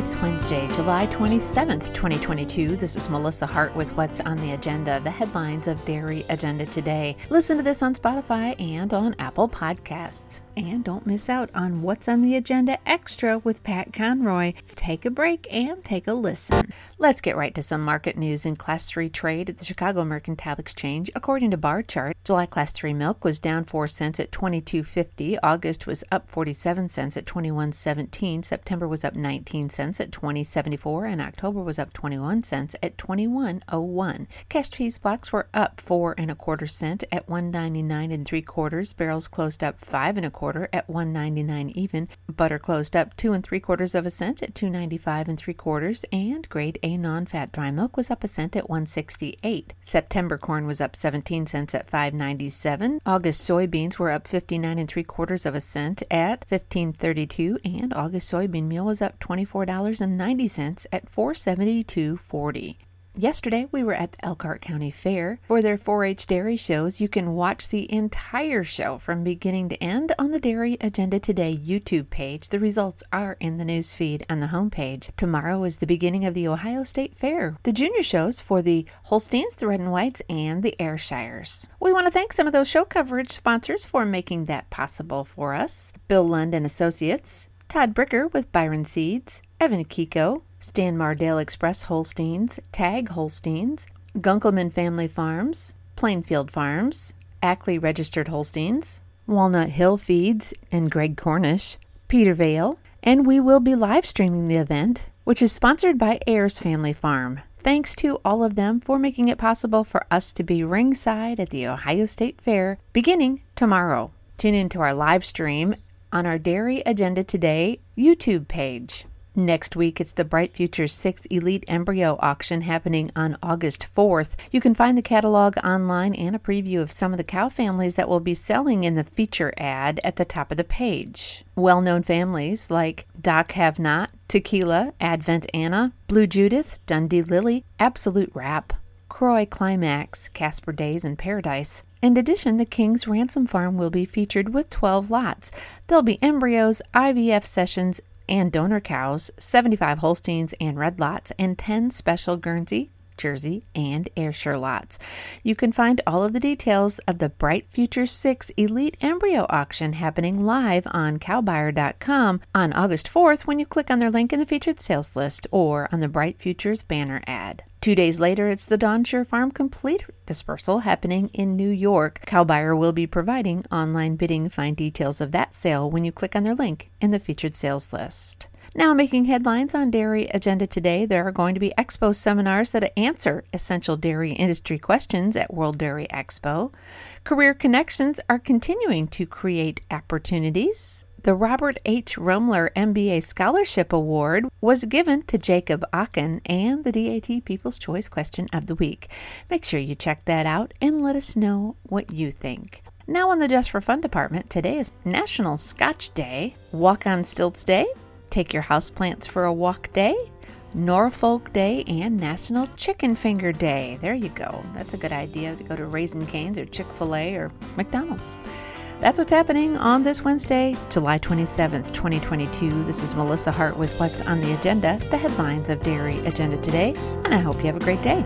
It's Wednesday, July 27th, 2022. This is Melissa Hart with what's on the agenda, the headlines of Dairy Agenda today. Listen to this on Spotify and on Apple Podcasts. And don't miss out on what's on the agenda extra with Pat Conroy. Take a break and take a listen. Let's get right to some market news in Class 3 trade at the Chicago Mercantile Exchange. According to Bar Chart, July Class 3 milk was down 4 cents at 22.50. August was up 47 cents at 21.17. September was up 19 cents cents at 20.74 and October was up 21 cents at 21.01. Cash cheese blocks were up 4 and a quarter cent at 199 and 3 quarters. Barrels closed up 5 and a quarter at 199 even. Butter closed up 2 and 3 quarters of a cent at 295 and 3 quarters and grade A non-fat dry milk was up a cent at 168. September corn was up 17 cents at 597. August soybeans were up 59 and 3 quarters of a cent at 1532 and August soybean meal was up 24 $4.90 at 472.40. Yesterday, we were at the Elkhart County Fair. For their 4 H dairy shows, you can watch the entire show from beginning to end on the Dairy Agenda Today YouTube page. The results are in the news feed on the homepage. Tomorrow is the beginning of the Ohio State Fair. The junior shows for the Holsteins, the Red and Whites, and the Ayrshires. We want to thank some of those show coverage sponsors for making that possible for us Bill Lund and Associates, Todd Bricker with Byron Seeds, Evan Kiko, Stan Mardale Express Holsteins, Tag Holsteins, Gunkelman Family Farms, Plainfield Farms, Ackley Registered Holsteins, Walnut Hill Feeds and Greg Cornish, Peter Vale, and we will be live streaming the event, which is sponsored by Ayars Family Farm. Thanks to all of them for making it possible for us to be ringside at the Ohio State Fair beginning tomorrow. Tune in to our live stream on our Dairy Agenda Today YouTube page. Next week, it's the Bright Futures 6 Elite Embryo Auction happening on August 4th. You can find the catalog online and a preview of some of the cow families that will be selling in the feature ad at the top of the page. Well known families like Doc Have Not, Tequila, Advent Anna, Blue Judith, Dundee Lily, Absolute Rap, Croy Climax, Casper Days, and Paradise. In addition, the King's Ransom Farm will be featured with 12 lots. There'll be embryos, IVF sessions, and donor cows, 75 Holsteins and red lots, and 10 special Guernsey, Jersey, and Ayrshire lots. You can find all of the details of the Bright Future 6 Elite Embryo Auction happening live on cowbuyer.com on August 4th when you click on their link in the featured sales list or on the Bright Futures banner ad. Two days later, it's the Don Sure Farm Complete dispersal happening in New York. Cowbuyer will be providing online bidding. Find details of that sale when you click on their link in the featured sales list. Now, making headlines on Dairy Agenda today, there are going to be expo seminars that answer essential dairy industry questions at World Dairy Expo. Career Connections are continuing to create opportunities. The Robert H. Rumler MBA Scholarship Award was given to Jacob Aachen and the DAT People's Choice Question of the Week. Make sure you check that out and let us know what you think. Now, on the Just for Fun department, today is National Scotch Day, Walk on Stilts Day, Take Your Houseplants for a Walk Day, Norfolk Day, and National Chicken Finger Day. There you go. That's a good idea to go to Raising Cane's or Chick fil A or McDonald's. That's what's happening on this Wednesday, July 27th, 2022. This is Melissa Hart with What's on the Agenda, the headlines of Dairy Agenda today, and I hope you have a great day.